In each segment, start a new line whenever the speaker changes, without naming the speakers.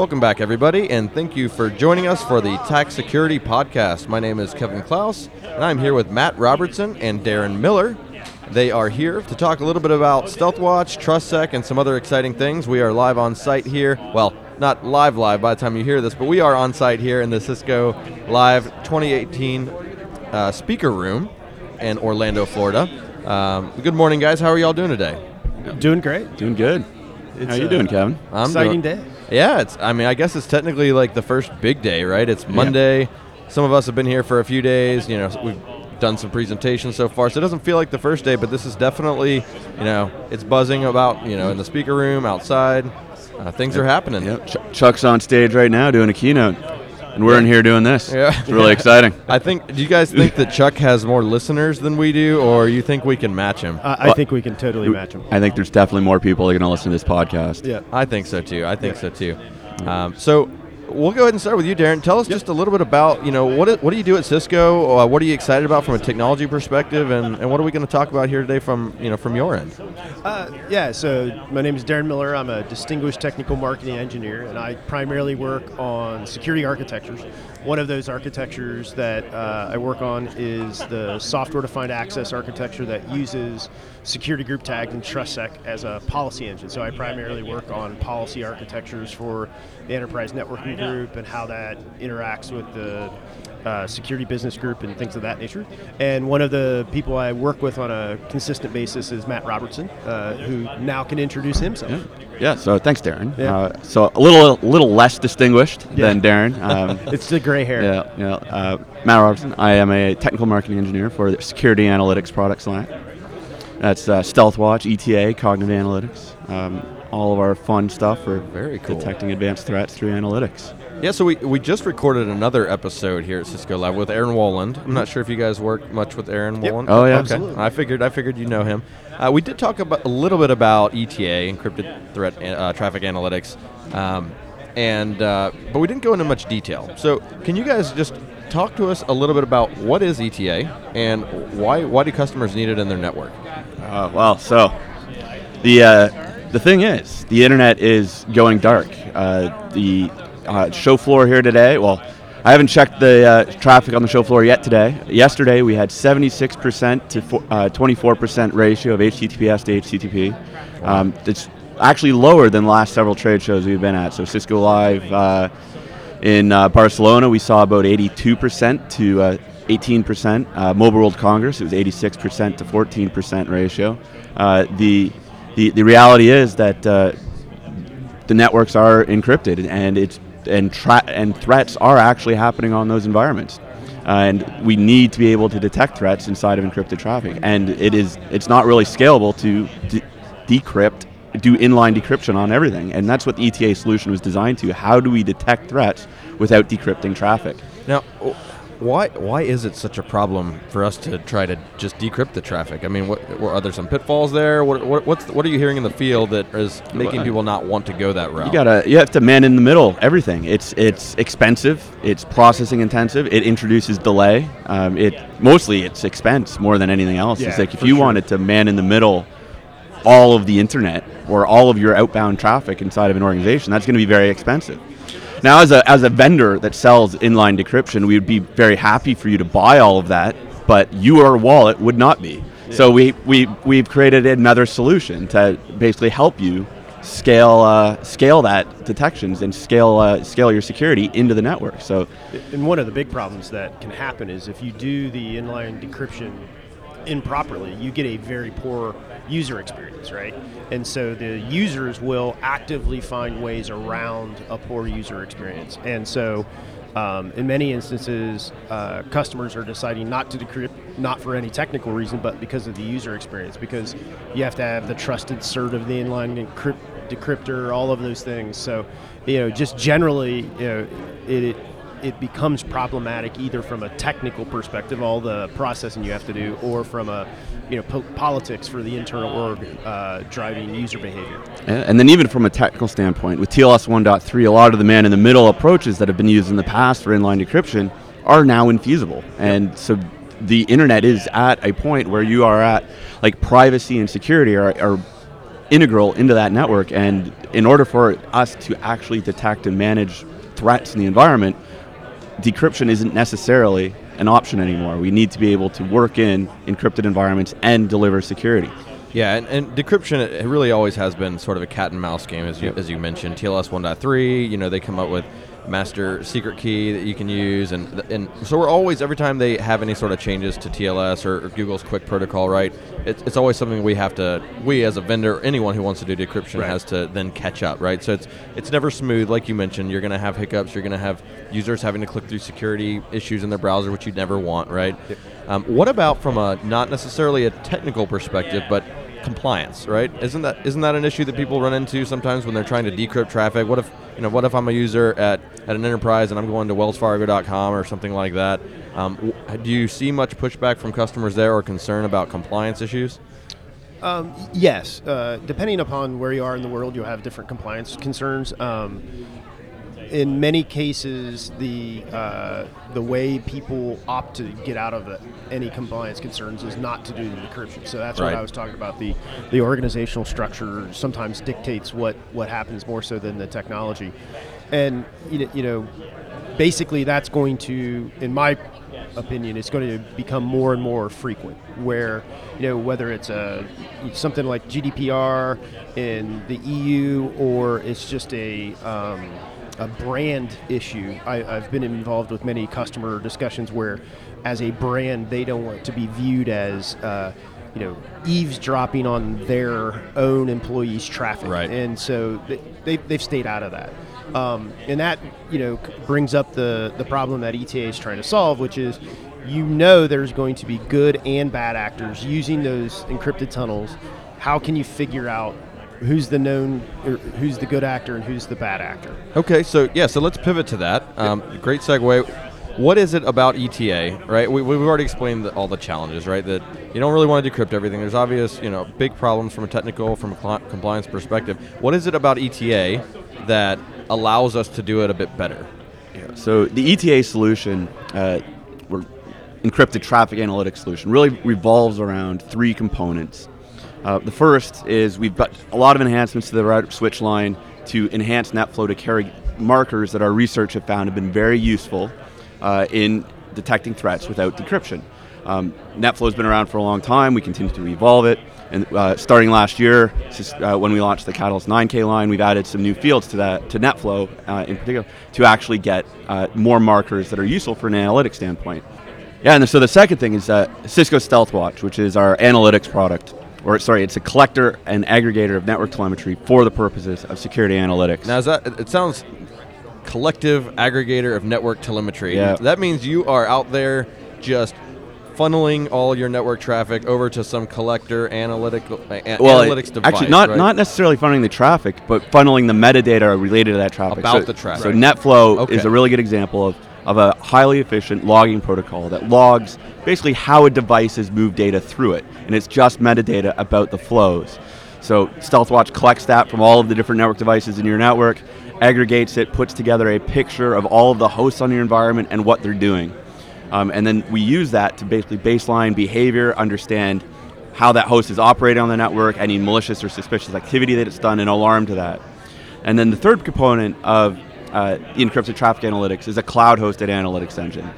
Welcome back, everybody, and thank you for joining us for the TAC Security Podcast. My name is Kevin Klaus, and I'm here with Matt Robertson and Darren Miller. They are here to talk a little bit about StealthWatch, TrustSec, and some other exciting things. We are live on site here. Well, not live live by the time you hear this, but we are on site here in the Cisco Live 2018 uh, speaker room in Orlando, Florida. Um, good morning, guys. How are y'all doing today?
Doing great.
Doing good.
It's
How are
you
doing, Kevin?
I'm
exciting
doing-
day.
Yeah, it's. I mean, I guess it's technically like the first big day, right? It's Monday. Some of us have been here for a few days. You know, we've done some presentations so far, so it doesn't feel like the first day. But this is definitely, you know, it's buzzing about, you know, in the speaker room, outside. Uh, things are happening.
Yep. Ch- Chuck's on stage right now doing a keynote, and we're in here doing this.
Yeah.
It's really exciting.
I think. Do you guys think that Chuck has more listeners than we do, or you think we can match him?
I, I
Well,
think we can totally match them.
I think there's definitely more people that are going to listen to this podcast.
Yeah.
I think so too. I think so too. Um, so we'll go ahead and start with you, Darren. Tell us just a little bit about you know what what do you do at Cisco? Uh, what are you excited about from a technology perspective, and, and what are we going to talk about here today from you know from your end?
Uh, yeah, so my name is Darren Miller. I'm a distinguished technical marketing engineer, and I primarily work on security architectures. One of those architectures that uh, I work on is the software defined access architecture that uses security group tagged and TrustSec as a policy engine. So I primarily work on policy architectures for the enterprise networking group and how that interacts with the uh, security business group and things of that nature. And one of the people I work with on a consistent basis is Matt Robertson, uh, who now can introduce himself.
Yeah. Yeah. So thanks, Darren.
Yeah.
Uh, so a little little less distinguished
Yeah.
than Darren. Um,
It's the gray hair.
yeah. Yeah. Uh, Matt Robertson. I am a technical marketing engineer for the security analytics products line. That's uh, StealthWatch, ETA, cognitive analytics. Um, all of our fun stuff for
Very cool.
detecting advanced threats through analytics.
Yeah, so we, we just recorded another episode here at Cisco Live with Aaron Wolland. I'm not sure if you guys work much with Aaron
Yep.
Wolland.
Oh, yeah.
okay.
Absolutely.
I figured I figured you know him. Uh, we did talk about a little bit about ETA, encrypted threat uh, traffic analytics, um, and uh, but we didn't go into much detail. So can you guys just talk to us a little bit about what is ETA and why why do customers need it in their network?
Uh, well, so the uh, the thing is, the internet is going dark. Uh, the uh, show floor here today. Well, I haven't checked the uh, traffic on the show floor yet today. Yesterday we had 76% to uh, 24% ratio of HTTPS to HTTP. Um, it's actually lower than the last several trade shows we've been at. So Cisco Live. Uh, in uh, Barcelona, we saw about 82% to uh, 18%. Uh, Mobile World Congress, it was 86% to 14% ratio. Uh, the, the the reality is that uh, the networks are encrypted, and it's and tra- and threats are actually happening on those environments. And we need to be able to detect threats inside of encrypted traffic, and it is it's not really scalable to de- decrypt do inline decryption on everything, and that's what the ETA solution was designed to. How do we detect threats without decrypting traffic?
Now, why why is it such a problem for us to try to just decrypt the traffic? I mean, what, what are there some pitfalls there? What what what's what are you hearing in the field that is making people not want to go that route?
You gotta you have to man in the middle everything. It's it's expensive. It's processing intensive. It introduces delay. Um, it mostly it's expense more than anything else.
Yeah,
it's like if you
sure.
wanted to man in the middle all of the internet or all of your outbound traffic inside of an organization, that's going to be very expensive. Now, as a, as a vendor that sells inline decryption, we would be very happy for you to buy all of that, but your wallet would not be. So we, we, we've created another solution to basically help you scale uh, scale that detections and scale uh, scale your security into the network. So
And one of the big problems that can happen is if you do the inline decryption improperly, you get a very poor user experience, right? And so the users will actively find ways around a poor user experience. And so um, in many instances, uh, customers are deciding not to decrypt, not for any technical reason, but because of the user experience, because you have to have the trusted cert of the inline encrypt, decryptor, all of those things. So, you know, just generally, you know, it, it it becomes problematic either from a technical perspective, all the processing you have to do, or from a you know po- politics for the internal org uh, driving user behavior.
And then even from a technical standpoint, with TLS 1.3, a lot of the man-in-the-middle approaches that have been used in the past for inline decryption are now infeasible. And so the internet is at a point where you are at, like privacy and security are, are integral into that network. And in order for us to actually detect and manage threats in the environment, decryption isn't necessarily an option anymore. We need to be able to work in encrypted environments and deliver security.
Yeah, and, and decryption it really always has been sort of a cat and mouse game, as you,
Yep.
as you mentioned. TLS 1.3, you know, they come up with master secret key that you can use, and and so we're always every time they have any sort of changes to TLS or, or Google's QUIC Protocol, right? It's, it's always something we have to, we as a vendor, anyone who wants to do decryption
Right.
has to then catch up, right? So it's it's never smooth, like you mentioned. You're going to have hiccups. You're going to have users having to click through security issues in their browser, which you'd never want, right? Um, what about from a not necessarily a technical perspective, but compliance, right? Isn't that isn't that an issue that people run into sometimes when they're trying to decrypt traffic? What if you know what if I'm a user at, at an enterprise and I'm going to WellsFargo.com or something like that? Um, do you see much pushback from customers there or concern about compliance issues?
Um, yes, uh, depending upon where you are in the world, you'll have different compliance concerns. Um, in many cases, the uh, the way people opt to get out of it, any compliance concerns is not to do the decryption. So that's
Right.
what I was talking about. The the organizational structure sometimes dictates what what happens more so than the technology, and you know, you know basically that's going to, in my opinion, it's going to become more and more frequent. Where you know whether it's a something like GDPR in the EU or it's just a um, a brand issue. I, I've been involved with many customer discussions where, as a brand, they don't want to be viewed as uh, you know eavesdropping on their own employees' traffic,
Right.
and so they, they, they've stayed out of that. Um, and that you know brings up the the problem that ETA is trying to solve, which is you know there's going to be good and bad actors using those encrypted tunnels. How can you figure out who's the known, or who's the good actor and who's the bad actor?
Okay, so yeah, so let's pivot to that. Um, great segue. What is it about ETA, right? We, we've already explained the, all the challenges, right? That you don't really want to decrypt everything. There's obvious, you know, big problems from a technical, from a cli- compliance perspective. What is it about ETA that allows us to do it a bit better?
Yeah, So the ETA solution, uh, or encrypted traffic analytics solution, really revolves around three components. Uh, the first is we've got a lot of enhancements to the route switch line to enhance NetFlow to carry markers that our research have found have been very useful uh, in detecting threats without decryption. Um, NetFlow has been around for a long time. We continue to evolve it. And uh, starting last year, is, uh, when we launched the Catalyst 9K line, we've added some new fields to that to NetFlow uh, in particular to actually get uh, more markers that are useful for an analytics standpoint. Yeah, and so the second thing is uh, Cisco Stealth Watch, which is our analytics product, or sorry, it's a collector and aggregator of network telemetry for the purposes of security analytics.
Now, is that it sounds collective aggregator of network telemetry.
Yeah.
That means you are out there just funneling all your network traffic over to some collector analytical uh,
well,
analytics
it-
device.
actually, not
right?
not necessarily funneling the traffic, but funneling the metadata related to that traffic.
About
So-
the traffic.
So NetFlow
Okay.
is a really good example of, of a highly efficient logging protocol that logs basically how a device has moved data through it, and it's just metadata about the flows. So StealthWatch collects that from all of the different network devices in your network, aggregates it, puts together a picture of all of the hosts on your environment and what they're doing. Um, and then we use that to basically baseline behavior, understand how that host is operating on the network, any malicious or suspicious activity that it's done, and alarm to that. And then the third component of uh, encrypted traffic analytics is a cloud-hosted analytics engine.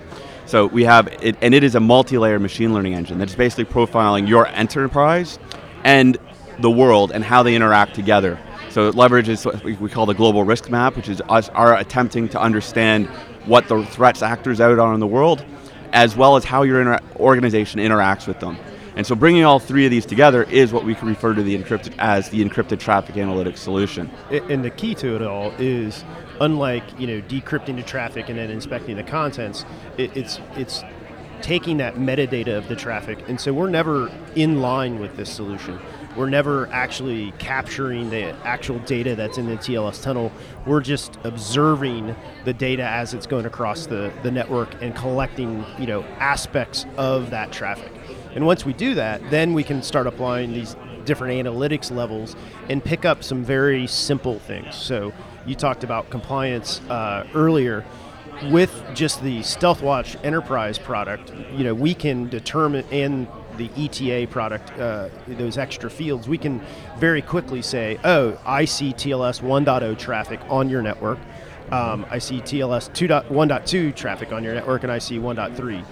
So we have it, and it is a multi-layer machine learning engine that's basically profiling your enterprise and the world and how they interact together. So it leverages what we call the global risk map, which is us our attempting to understand what the threats actors out on in the world, as well as how your inter- organization interacts with them. And so bringing all three of these together is what we can refer to the encrypted as the encrypted traffic analytics solution.
And the key to it all is, unlike you know decrypting the traffic and then inspecting the contents, it, it's it's taking that metadata of the traffic, and so we're never in line with this solution. We're never actually capturing the actual data that's in the TLS tunnel. We're just observing the data as it's going across the, the network and collecting, you know, aspects of that traffic. And once we do that, then we can start applying these different analytics levels and pick up some very simple things. So you talked about compliance uh, earlier. With just the StealthWatch Enterprise product, you know we can determine and the ETA product, uh, those extra fields, we can very quickly say, oh, I see TLS 1.0 traffic on your network. Um, I see TLS 2.1.2 traffic on your network, and I see 1.3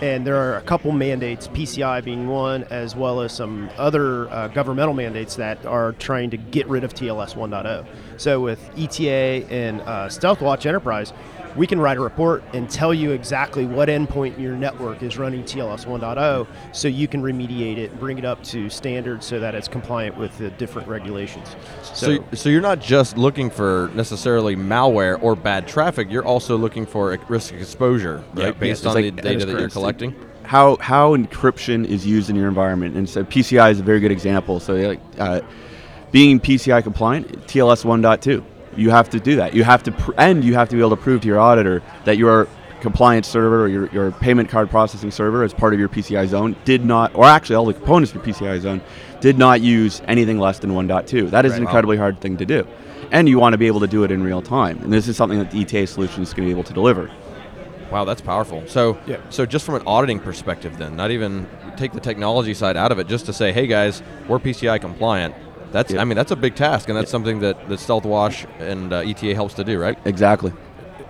and there are a couple mandates, PCI being one, as well as some other uh, governmental mandates that are trying to get rid of TLS 1.0. So with ETA and uh, StealthWatch Enterprise, we can write a report and tell you exactly what endpoint your network is running TLS 1.0 so you can remediate it and bring it up to standards so that it's compliant with the different regulations.
So, so, so you're not just looking for necessarily malware or bad traffic, you're also looking for risk exposure, right?
Yeah,
Based
yeah,
on the data
that is
that you're collecting.
how how encryption is used in your environment, and so PCI is a very good example. So, like, uh, being PCI compliant, TLS 1.2, you have to do that. You have to, pr- and you have to be able to prove to your auditor that your compliance server or your, your payment card processing server as part of your PCI zone did not, or actually all the components of your PCI zone did not use anything less than 1.2. That is
Right.
an incredibly hard thing to do. And you want to be able to do it in real time. And this is something that the ETA solution is going to be able to deliver.
Wow, that's powerful. So,
Yeah.
so just from an auditing perspective, then, not even take the technology side out of it, just to say, hey guys, we're PCI compliant. That's,
Yeah.
I mean, that's a big task, and that's something that, that StealthWatch and uh, ETA helps to do, right?
Exactly.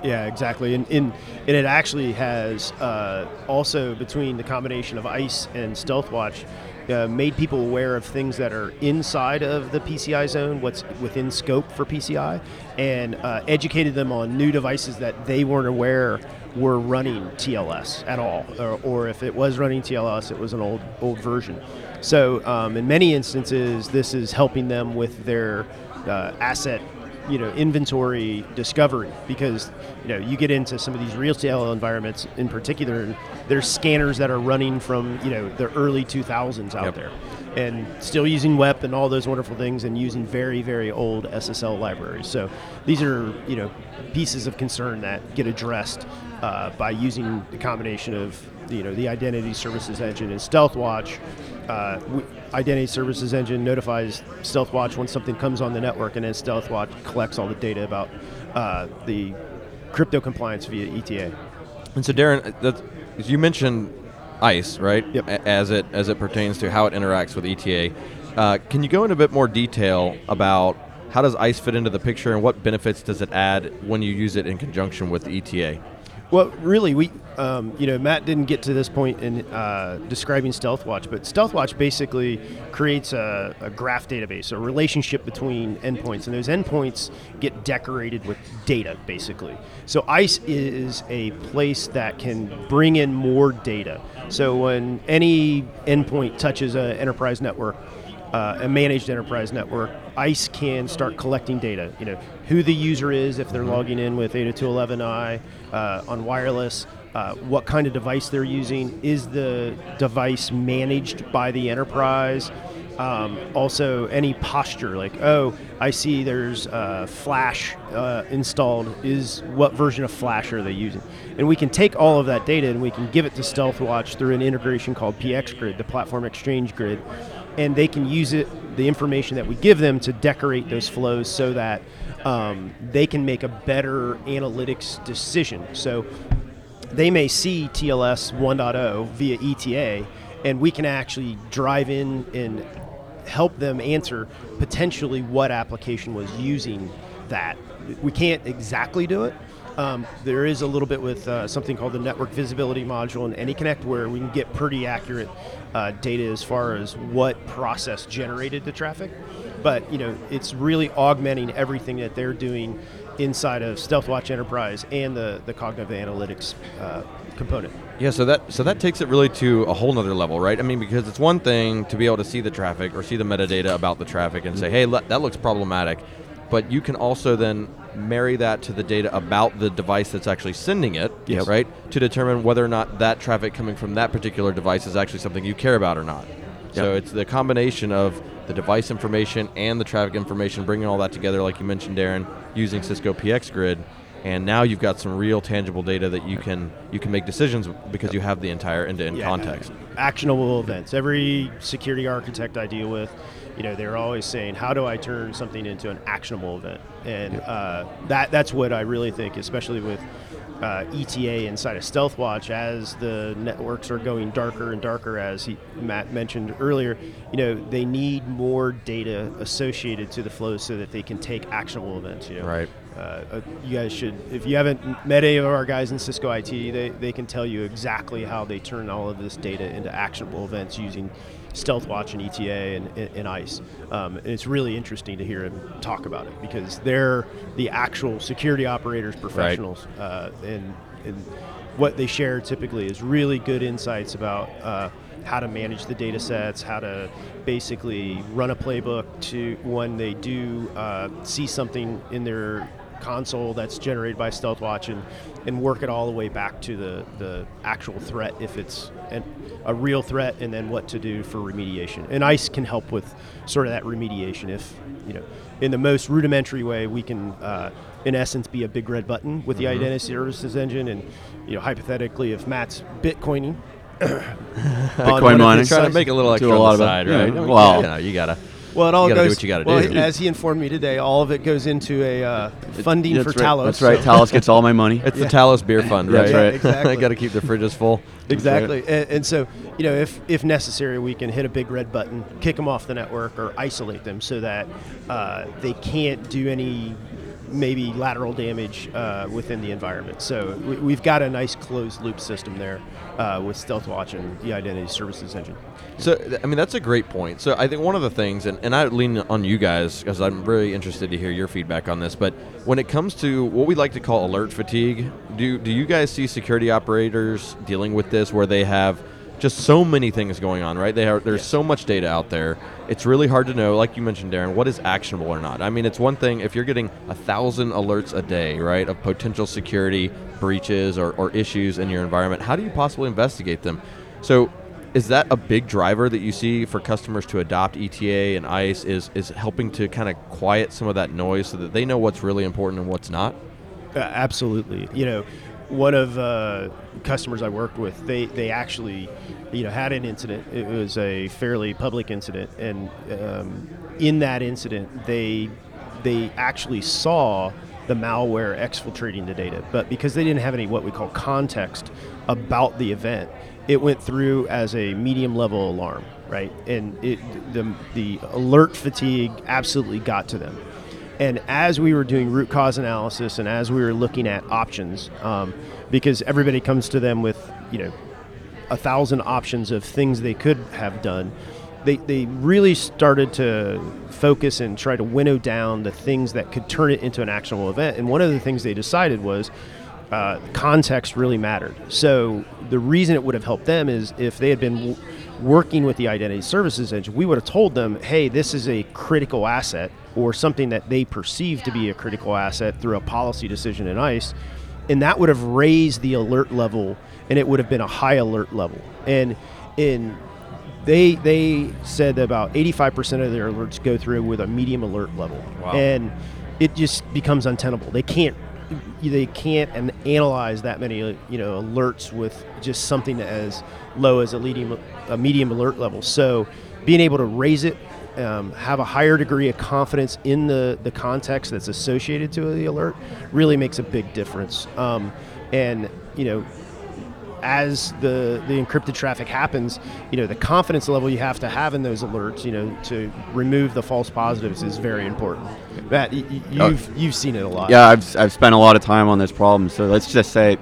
Yeah, exactly. And, and, and it actually has uh, also between the combination of ISE and StealthWatch uh, made people aware of things that are inside of the PCI zone, what's within scope for PCI, and uh, educated them on new devices that they weren't aware were running TLS at all, or, or if it was running TLS, it was an old old version. So um, in many instances, this is helping them with their uh, asset you know inventory discovery because you know you get into some of these retail environments in particular and there's scanners that are running from you know the early 2000s out
Yep.
there and still using WEP and all those wonderful things and using very very old SSL libraries so these are you know pieces of concern that get addressed uh, by using the combination of you know the identity services engine and StealthWatch uh, we, Identity Services Engine notifies StealthWatch when something comes on the network, and then StealthWatch collects all the data about uh, the crypto compliance via ETA.
And so, Darren, that, you mentioned ISE, right?
Yep.
A- As it as it pertains to how it interacts with ETA. Uh, can you go into a bit more detail about how does ISE fit into the picture and what benefits does it add when you use it in conjunction with ETA?
Well, really, we, um, you know, Matt didn't get to this point in uh, describing StealthWatch, but StealthWatch basically creates a, a graph database, a relationship between endpoints, and those endpoints get decorated with data, basically. So ISE is a place that can bring in more data. So when any endpoint touches an enterprise network, uh, a managed enterprise network, ISE can start collecting data. You know, who the user is if they're logging in with 802.11i uh, on wireless, uh, what kind of device they're using, is the device managed by the enterprise? Um, also, any posture, like, oh, I see there's uh, Flash uh, installed. Is what version of Flash are they using? And we can take all of that data and we can give it to StealthWatch through an integration called PX Grid, the Platform Exchange Grid, and they can use it, the information that we give them, to decorate those flows so that um, they can make a better analytics decision. So they may see TLS 1.0 via ETA, and we can actually drive in and help them answer potentially what application was using that. We can't exactly do it. Um, there is a little bit with uh, something called the network visibility module in AnyConnect where we can get pretty accurate uh, data as far as what process generated the traffic. But you know, it's really augmenting everything that they're doing inside of StealthWatch Enterprise and the the cognitive analytics uh, component.
Yeah, so that so that takes it really to a whole nother level, right? I mean, because it's one thing to be able to see the traffic or see the metadata about the traffic and say, hey, le- that looks problematic, but you can also then marry that to the data about the device that's actually sending it,
Yes.
right? To determine whether or not that traffic coming from that particular device is actually something you care about or not. So it's the combination of the device information and the traffic information, bringing all that together, like you mentioned, Darren, using Cisco PX Grid, and now you've got some real tangible data that you can you can make decisions because you have the entire end-to-end
Yeah,
context.
Actionable events. Every security architect I deal with, you know, they're always saying, "How do I turn something into an actionable event?" And uh, that that's what I really think, especially with uh, ETA inside of StealthWatch as the networks are going darker and darker, as he, Matt mentioned earlier. You know, they need more data associated to the flows so that they can take actionable events. You know,
Right.
uh, uh, you guys should, if you haven't met any of our guys in Cisco IT, they, they can tell you exactly how they turn all of this data into actionable events using StealthWatch and ETA and, and, and ISE. Um, and it's really interesting to hear them talk about it because they're the actual security operators, professionals, uh, and, and what they share typically is really good insights about uh, how to manage the data sets, how to basically run a playbook to when they do uh, see something in their console that's generated by StealthWatch and, and work it all the way back to the, the actual threat if it's an, a real threat and then what to do for remediation. And ISE can help with sort of that remediation if, you know, in the most rudimentary way, we can, uh, in essence, be a big red button with the identity services engine. And, you know, hypothetically, if Matt's Bitcoining,
Bitcoin mining.
Trying to make a little
Do
extra
a
on
lot
the
of it.
side,
Yeah,
right?
well-
you know, you gotta.
Well, it all
You gotta do
goes.
what you gotta
well,
do.
as he informed me today, all of it goes into a uh, funding
That's
for
right.
Talos.
That's right.
so-
Talos gets all my money.
It's
Yeah.
the Talos Beer Fund, right?
That's right.
Yeah, exactly.
they got to keep the fridges full.
Exactly, and, and so you know, if if necessary, we can hit a big red button, kick them off the network, or isolate them so that uh, they can't do any maybe lateral damage uh, within the environment. So we, we've got a nice closed loop system there uh, with StealthWatch and the Identity Services Engine.
So, I mean, that's a great point. So, I think one of the things, and, and I lean on you guys because I'm really interested to hear your feedback on this, but when it comes to what we like to call alert fatigue, do, do you guys see security operators dealing with this where they have just so many things going on, right? They are, there's so much data out there. It's really hard to know, like you mentioned, Darren, what is actionable or not. I mean, it's one thing if you're getting a thousand alerts a day, right, of potential security breaches or, or issues in your environment. How do you possibly investigate them? So, is that a big driver that you see for customers to adopt ETA and ISE? Is is helping to kind of quiet some of that noise so that they know what's really important and what's not?
Uh, absolutely. You know, one of uh, customers I worked with, they, they actually, you know, had an incident. It was a fairly public incident, and um, in that incident, they they actually saw the malware exfiltrating the data, but because they didn't have any what we call context about the event, it went through as a medium level alarm, right? And it the the alert fatigue absolutely got to them. And as we were doing root cause analysis and as we were looking at options, um, because everybody comes to them with, you know, a thousand options of things they could have done, they, they really started to focus and try to winnow down the things that could turn it into an actionable event. And one of the things they decided was uh, context really mattered. So the reason it would have helped them is if they had been w- working with the identity services engine, we would have told them, hey, this is a critical asset or something that they perceive to be a critical asset through a policy decision in ISE. And that would have raised the alert level and it would have been a high alert level. And in they they said that about 85% of their alerts go through with a medium alert level.
Wow.
And it just becomes untenable. They can't they can't an- analyze that many you know alerts with just something as low as a medium a medium alert level. So being able to raise it, um, have a higher degree of confidence in the the context that's associated to the alert, really makes a big difference. Um, and you know as the, the encrypted traffic happens, you know, the confidence level you have to have in those alerts, you know, to remove the false positives is very important. Matt, y- y-
Oh.
you've, you've seen it a lot.
Yeah, I've, I've spent a lot of time on this problem. So let's just say,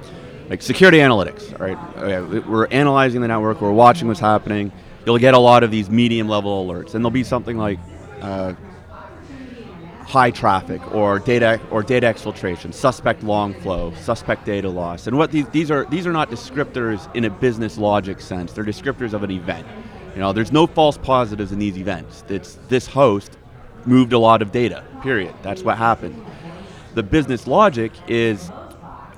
like security analytics, right? Okay, we're analyzing the network, we're watching what's happening. You'll get a lot of these medium level alerts, and there'll be something like uh, high traffic or data or data exfiltration, suspect long flow, suspect data loss. And what these, these are these are not descriptors in a business logic sense. They're descriptors of an event. You know, there's no false positives in these events. It's this host moved a lot of data. Period. That's what happened. The business logic is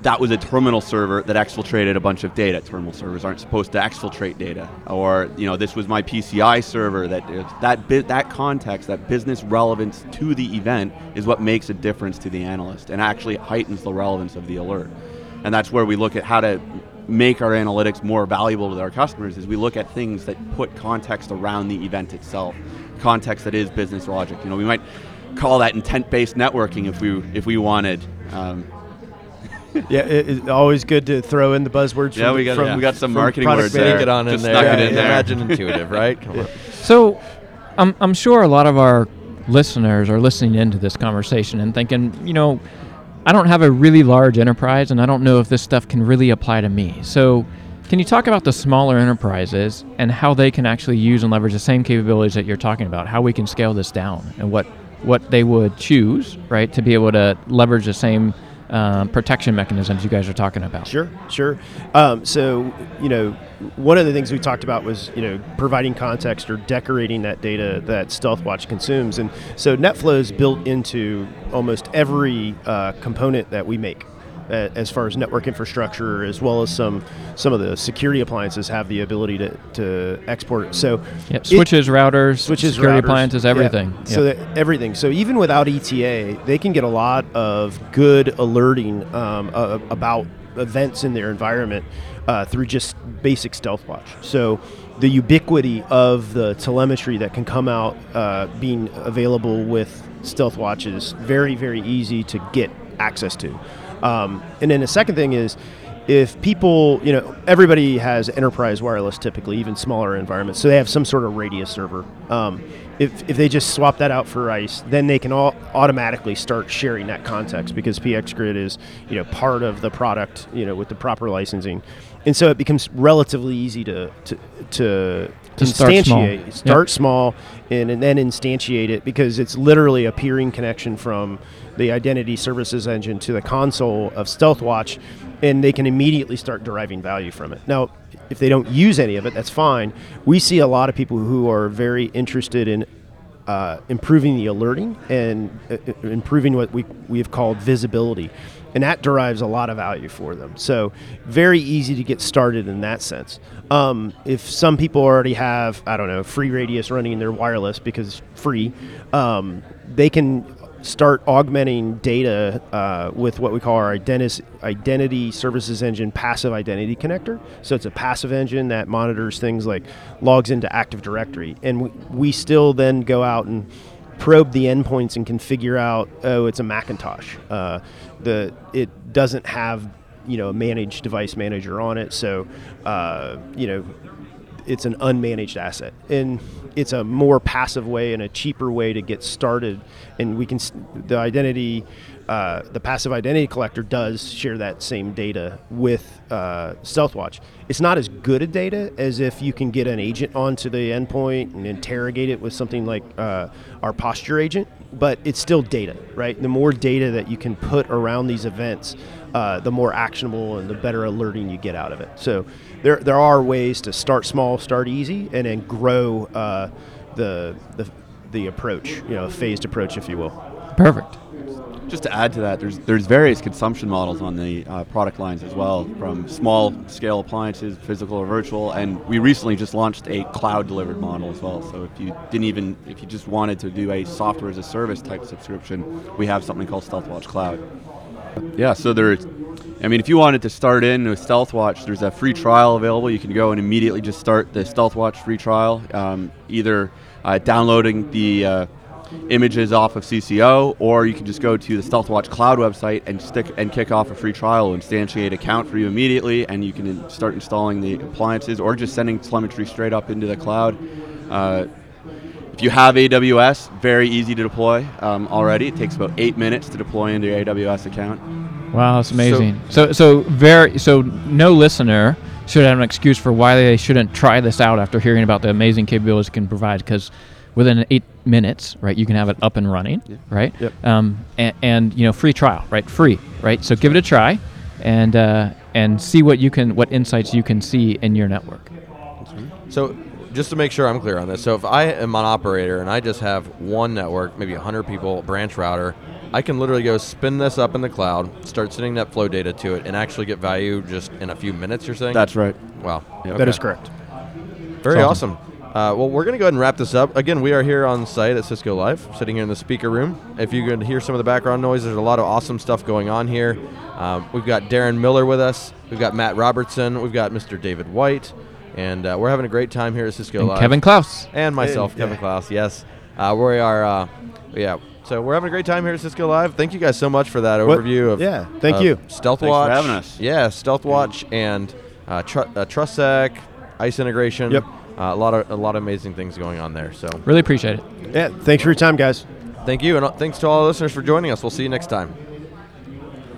that was a terminal server that exfiltrated a bunch of data. Terminal servers aren't supposed to exfiltrate data. Or you know, this was my PCI server. That that bit that context, that business relevance to the event is what makes a difference to the analyst and actually heightens the relevance of the alert. And that's where we look at how to make our analytics more valuable to our customers. Is we look at things that put context around the event itself, context that is business logic. You know, we might call that intent-based networking if we if we wanted. Um,
yeah, it, it's always good to throw in the buzzwords.
Yeah,
from,
we got
from,
we got some marketing
product
words
Sneak
there.
it on in
Just
there.
snuck
it
Yeah,
in there.
Imagine intuitive, right? Come on.
So, I'm, I'm sure a lot of our listeners are listening into this conversation and thinking, you know, I don't have a really large enterprise and I don't know if this stuff can really apply to me. So, can you talk about the smaller enterprises and how they can actually use and leverage the same capabilities that you're talking about? How we can scale this down and what what they would choose, right, to be able to leverage the same um, protection mechanisms you guys are talking about?
Sure, sure. Um, so, you know, one of the things we talked about was, you know, providing context or decorating that data that StealthWatch consumes. And so NetFlow is built into almost every uh, component that we make. As far as network infrastructure, as well as some some of the security appliances have the ability to, to export. So
Yep.
it-
Switches, routers,
switches,
security
routers,
appliances,
yeah.
everything.
So
Yep.
that everything. So even without ETA, they can get a lot of good alerting um, uh, about events in their environment uh, through just basic stealth watch. So the ubiquity of the telemetry that can come out uh, being available with stealth watch is very very easy to get access to. Um, and then the second thing is if people, you know, everybody has enterprise wireless typically, even smaller environments, so they have some sort of radius server. Um, if, if they just swap that out for ISE, then they can all automatically start sharing that context because PX Grid is, you know, part of the product, you know, with the proper licensing, and so it becomes relatively easy to to to,
To start small.
instantiate,
Yep.
start small, and, and then instantiate it because it's literally a peering connection from the identity services engine to the console of StealthWatch, and they can immediately start deriving value from it. Now, if they don't use any of it, that's fine. We see a lot of people who are very interested in uh, improving the alerting and uh, uh, improving what we we have called visibility, and that derives a lot of value for them. So very easy to get started in that sense. Um, if some people already have I don't know free radius running in their wireless because free, um, they can start augmenting data uh, with what we call our identity, identity services engine passive identity connector. So it's a passive engine that monitors things like logs into Active Directory. And we, we still then go out and probe the endpoints and can figure out, oh, it's a Macintosh. Uh, the It doesn't have you know a managed device manager on it. So, uh, you know, it's an unmanaged asset and it's a more passive way and a cheaper way to get started and we can the identity uh, the passive identity collector does share that same data with uh, stealthwatch it's not as good a data as if you can get an agent onto the endpoint and interrogate it with something like uh, our posture agent but it's still data right the more data that you can put around these events uh, the more actionable and the better alerting you get out of it. So there, there are ways to start small, start easy, and then grow uh, the, the the approach, you know, a phased approach, if you will.
Perfect.
Just to add to that, there's there's various consumption models on the uh, product lines as well, from small scale appliances, physical or virtual, and we recently just launched a cloud delivered model as well. So if you didn't even if you just wanted to do a software as a service type subscription, we have something called StealthWatch Cloud. Yeah, so there's, I mean, if you wanted to start in with StealthWatch, there's a free trial available. You can go and immediately just start the StealthWatch free trial, um, either uh, downloading the uh, images off of CCO, or you can just go to the StealthWatch Cloud website and stick and kick off a free trial, It'll instantiate account for you immediately, and you can in- start installing the appliances or just sending telemetry straight up into the cloud. Uh, if you have AWS, very easy to deploy um, already. It takes about eight minutes to deploy into your AWS account.
Wow, that's amazing. So, so, very, so no listener should have an excuse for why they shouldn't try this out after hearing about the amazing capabilities it can provide. Because within eight minutes, right, you can have it up and running, right?
Yep.
Um, and, and you know, free trial, right? Free, right? So give it a try, and uh, and see what you can, what insights you can see in your network.
So, just to make sure I'm clear on this, so if I am an operator and I just have one network, maybe 100 people, branch router, I can literally go spin this up in the cloud, start sending that flow data to it, and actually get value just in a few minutes. You're saying?
That's right.
wow.
Yeah.
That is correct.
Very
That's
awesome. Uh, well, we're going to go ahead and wrap this up. Again, we are here on site at Cisco Live, sitting here in the speaker room. If you can hear some of the background noise, there's a lot of awesome stuff going on here. Um, we've got Darren Miller with us. We've got Matt Robertson. We've got Mr. David White. And uh, we're having a great time here at Cisco
And
Live.
Kevin Klaus.
and myself,
Hey,
Kevin. Klaus. Yes, uh, we are uh, yeah. So we're having a great time here at Cisco Live. Thank you guys so much for that
What-
overview of
yeah, thank
of
you.
Stealth
Thanks for
Watch.
having us.
Yeah, Stealth Watch and uh, tr- uh, TrustSec, ISE integration.
Yep.
Uh, a lot of a lot of amazing things going on there. So
Really appreciate it.
Yeah, thanks for your time, guys.
thank you, and uh, thanks to all our listeners for joining us. We'll see you next time.